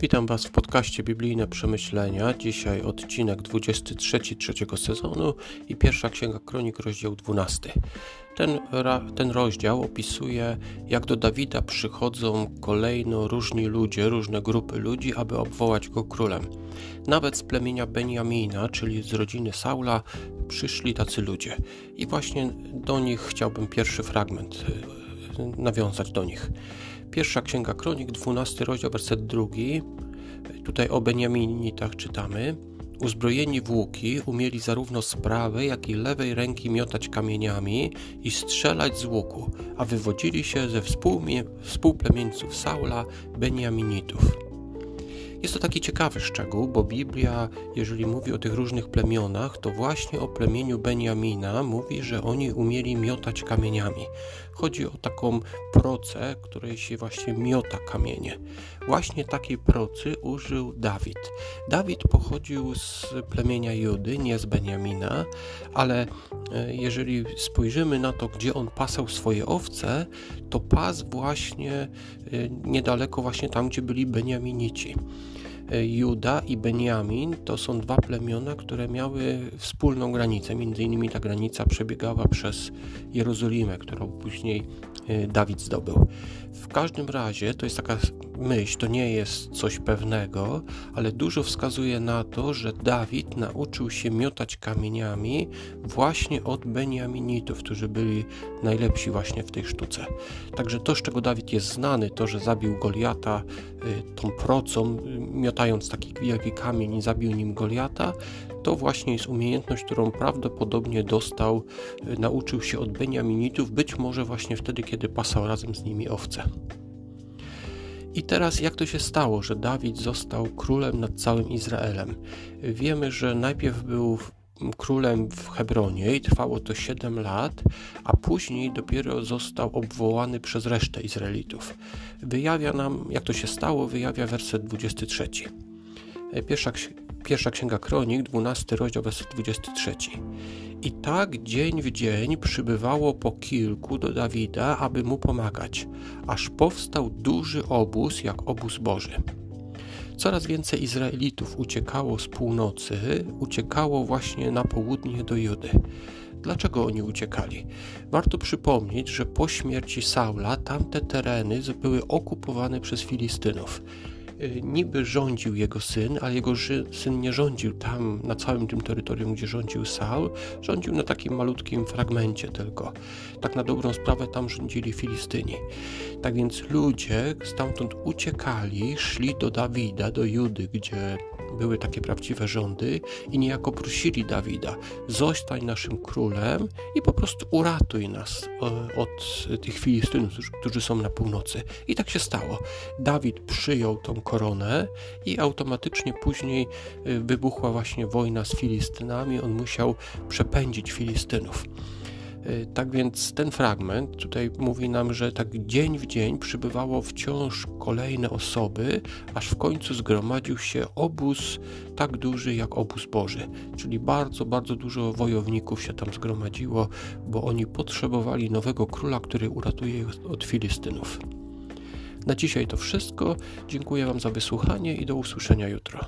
Witam Was w podcaście Biblijne Przemyślenia. Dzisiaj odcinek 23 trzeciego sezonu i pierwsza księga kronik, rozdział 12. Ten, ten rozdział opisuje, jak do Dawida przychodzą kolejno różni ludzie, różne grupy ludzi, aby obwołać go królem. Nawet z plemienia Benjamina, czyli z rodziny Saula, przyszli tacy ludzie. I właśnie do nich chciałbym pierwszy fragment nawiązać do nich. Pierwsza Księga Kronik, 12 rozdział, werset drugi. Tutaj o Beniaminitach czytamy. Uzbrojeni w łuki umieli zarówno z prawej, jak i lewej ręki miotać kamieniami i strzelać z łuku, a wywodzili się ze współplemieńców Saula, Beniaminitów. Jest to taki ciekawy szczegół, bo Biblia, jeżeli mówi o tych różnych plemionach, to właśnie o plemieniu Benjamina mówi, że oni umieli miotać kamieniami. Chodzi o taką procę, której się właśnie miota kamienie. Właśnie takiej procy użył Dawid. Dawid pochodził z plemienia Judy, nie z Benjamina, ale e, jeżeli spojrzymy na to, gdzie on pasał swoje owce, to pas właśnie niedaleko właśnie tam, gdzie byli Benjaminici. Juda i Benjamin to są dwa plemiona, które miały wspólną granicę. Między innymi ta granica przebiegała przez Jerozolimę, którą później Dawid zdobył. W każdym razie to jest taka myśl, to nie jest coś pewnego, ale dużo wskazuje na to, że Dawid nauczył się miotać kamieniami właśnie od Beniaminitów, którzy byli najlepsi właśnie w tej sztuce. Także to, z czego Dawid jest znany, to, że zabił Goliata y, tą procą, y, miotając taki wielki kamień zabił nim Goliata, to właśnie jest umiejętność, którą prawdopodobnie dostał, y, nauczył się od Beniaminitów, być może właśnie wtedy, kiedy pasał razem z nimi owce. I teraz jak to się stało, że Dawid został królem nad całym Izraelem? Wiemy, że najpierw był królem w Hebronie i trwało to 7 lat, a później dopiero został obwołany przez resztę Izraelitów. Wyjawia nam, jak to się stało, wyjawia werset 23. Pierwsza, pierwsza księga Kronik, 12 rozdział, werset 23. I tak dzień w dzień przybywało po kilku do Dawida, aby mu pomagać, aż powstał duży obóz, jak obóz Boży. Coraz więcej Izraelitów uciekało z północy, uciekało właśnie na południe do Judy. Dlaczego oni uciekali? Warto przypomnieć, że po śmierci Saula tamte tereny były okupowane przez Filistynów. Y, niby rządził jego syn, ale jego syn nie rządził tam, na całym tym terytorium, gdzie rządził Saul, rządził na takim malutkim fragmencie tylko. Tak na dobrą sprawę tam rządzili Filistyni. Tak więc ludzie stamtąd uciekali, szli do Dawida, do Judy, gdzie były takie prawdziwe rządy i niejako prosili Dawida, zostań naszym królem i po prostu uratuj nas e, od tych Filistynów, którzy są na północy. I tak się stało. Dawid przyjął tą koronę i automatycznie później e, wybuchła właśnie wojna z Filistynami. On musiał przepędzić Filistynów. Y, tak więc ten fragment tutaj mówi nam, że tak dzień w dzień przybywało wciąż kolejne osoby, aż w końcu zgromadził się obóz tak duży jak obóz Boży. Czyli bardzo, bardzo dużo wojowników się tam zgromadziło, bo oni potrzebowali nowego króla, który uratuje ich od Filistynów. Na dzisiaj to wszystko. Dziękuję Wam za wysłuchanie i do usłyszenia jutro.